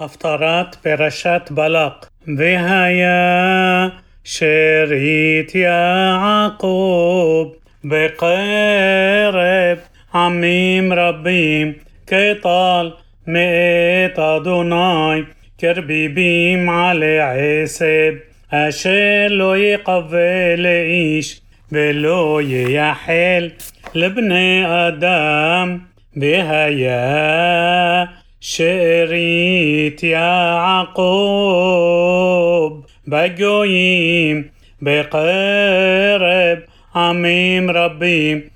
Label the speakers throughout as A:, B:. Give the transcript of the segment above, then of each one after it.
A: הפטרת פרשת בלק, והיה שארית יעקב בקרב עמים רבים כטל מאת אדוני כרביבים עלי עשב אשר לא יקווה לאיש ולא ייחל לבני אדם והיה شريت يا يعقوب بجويم بقرب. عميم ربي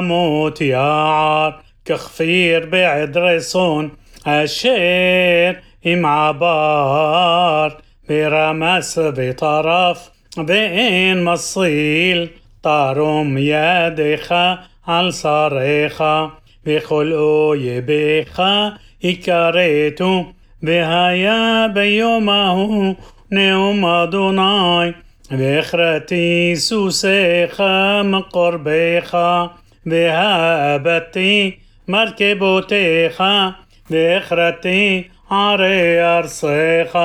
A: موت يا يعر كخفير بعدرسون أشير إمعبار برمس بطرف بين مصيل. طارم يدخا على صريخة. וכל אויביך יכרתו והיה ביום ההוא נאום אדוני והכרתי סוסיך מקורביך והאבדתי מרכבותיך והכרתי ערי ארצך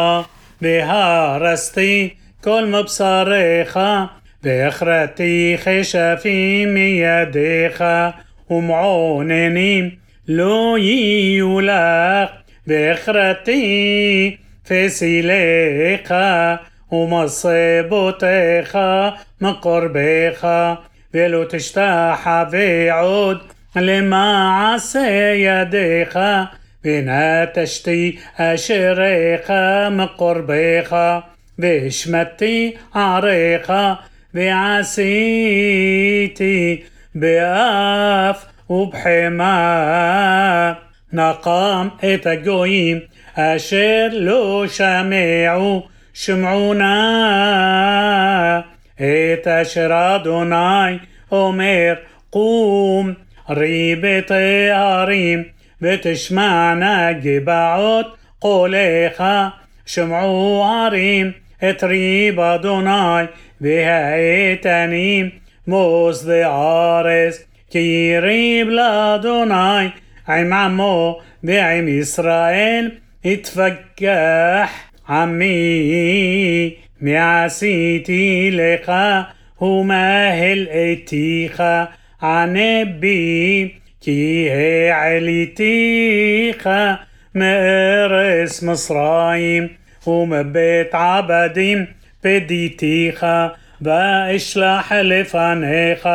A: והרסתי כל מבשריך והכרתי כשפים מידיך ومعونني لو يولاق بخرتي في سليقة ومصيبتك من قربك ولو تشتاح لما عسى يديك بنا تشتي أشريخا من قربك وشمتي عريقة بعسيتي באף ובחמה נקם את הגויים אשר לא שמעו שמעונה את אשר אדוני אומר קום ריבתי הרים ותשמענה גבעות קולך שמעו הרים את ריב אדוני והאיתנים מוסדי ארץ כי ריב לאדוני עם עמו ועם ישראל התפקח עמי מעשיתי לך ומהל אתיך ענה בי כי העליתיך מארץ מצרים ומבית עבדים פדיתיך ואשלח לפניך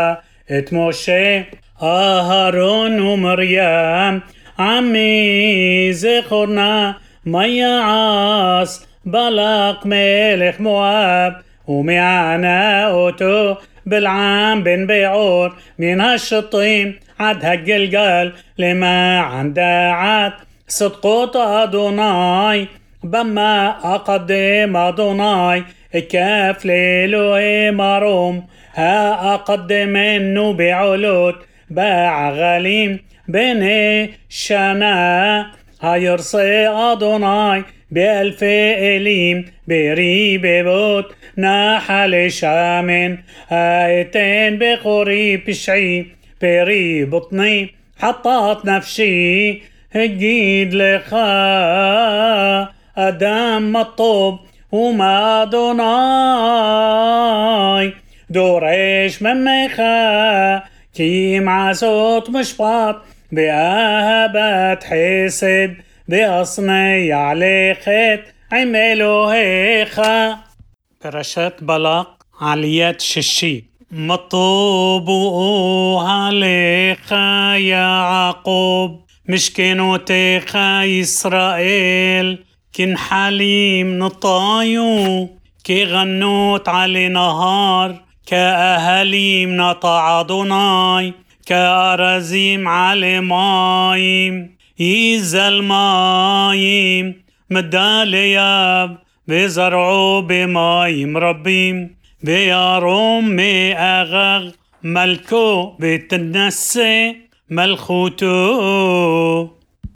A: את משה, אהרון ומרים, עמי זכור נא מה יעש בלק מלך מואב, ומענה אותו בלעם בן בעור מן השטים עד הגלגל למען דעת صدقות אדוני במה אקדם אדוני كاف ليلو مروم ها أقدم إنه بعلوت باع غليم بني شنا. هيرصي أدوناي بألف إليم بريب بوت. نحل شامن هايتين بخوري بشعي بري بطني حطات نفسي هجيد لك أدام مطوب وما دوناي دورش منك كي مع صوت مشبط بأهبت حسد بأصني عليك עם אלוהיך. פרשת בלק, עליית שישי. מה טובו עליך יעקב, משכנותיך ישראל, كن حليم نطايو كي غنوت علي نهار كأهلي من طعضناي كأرازيم علي مايم يز المايم مدالياب بزرعو بمايم ربيم بيارم مي أغغ ملكو بتنسي ملخوتو.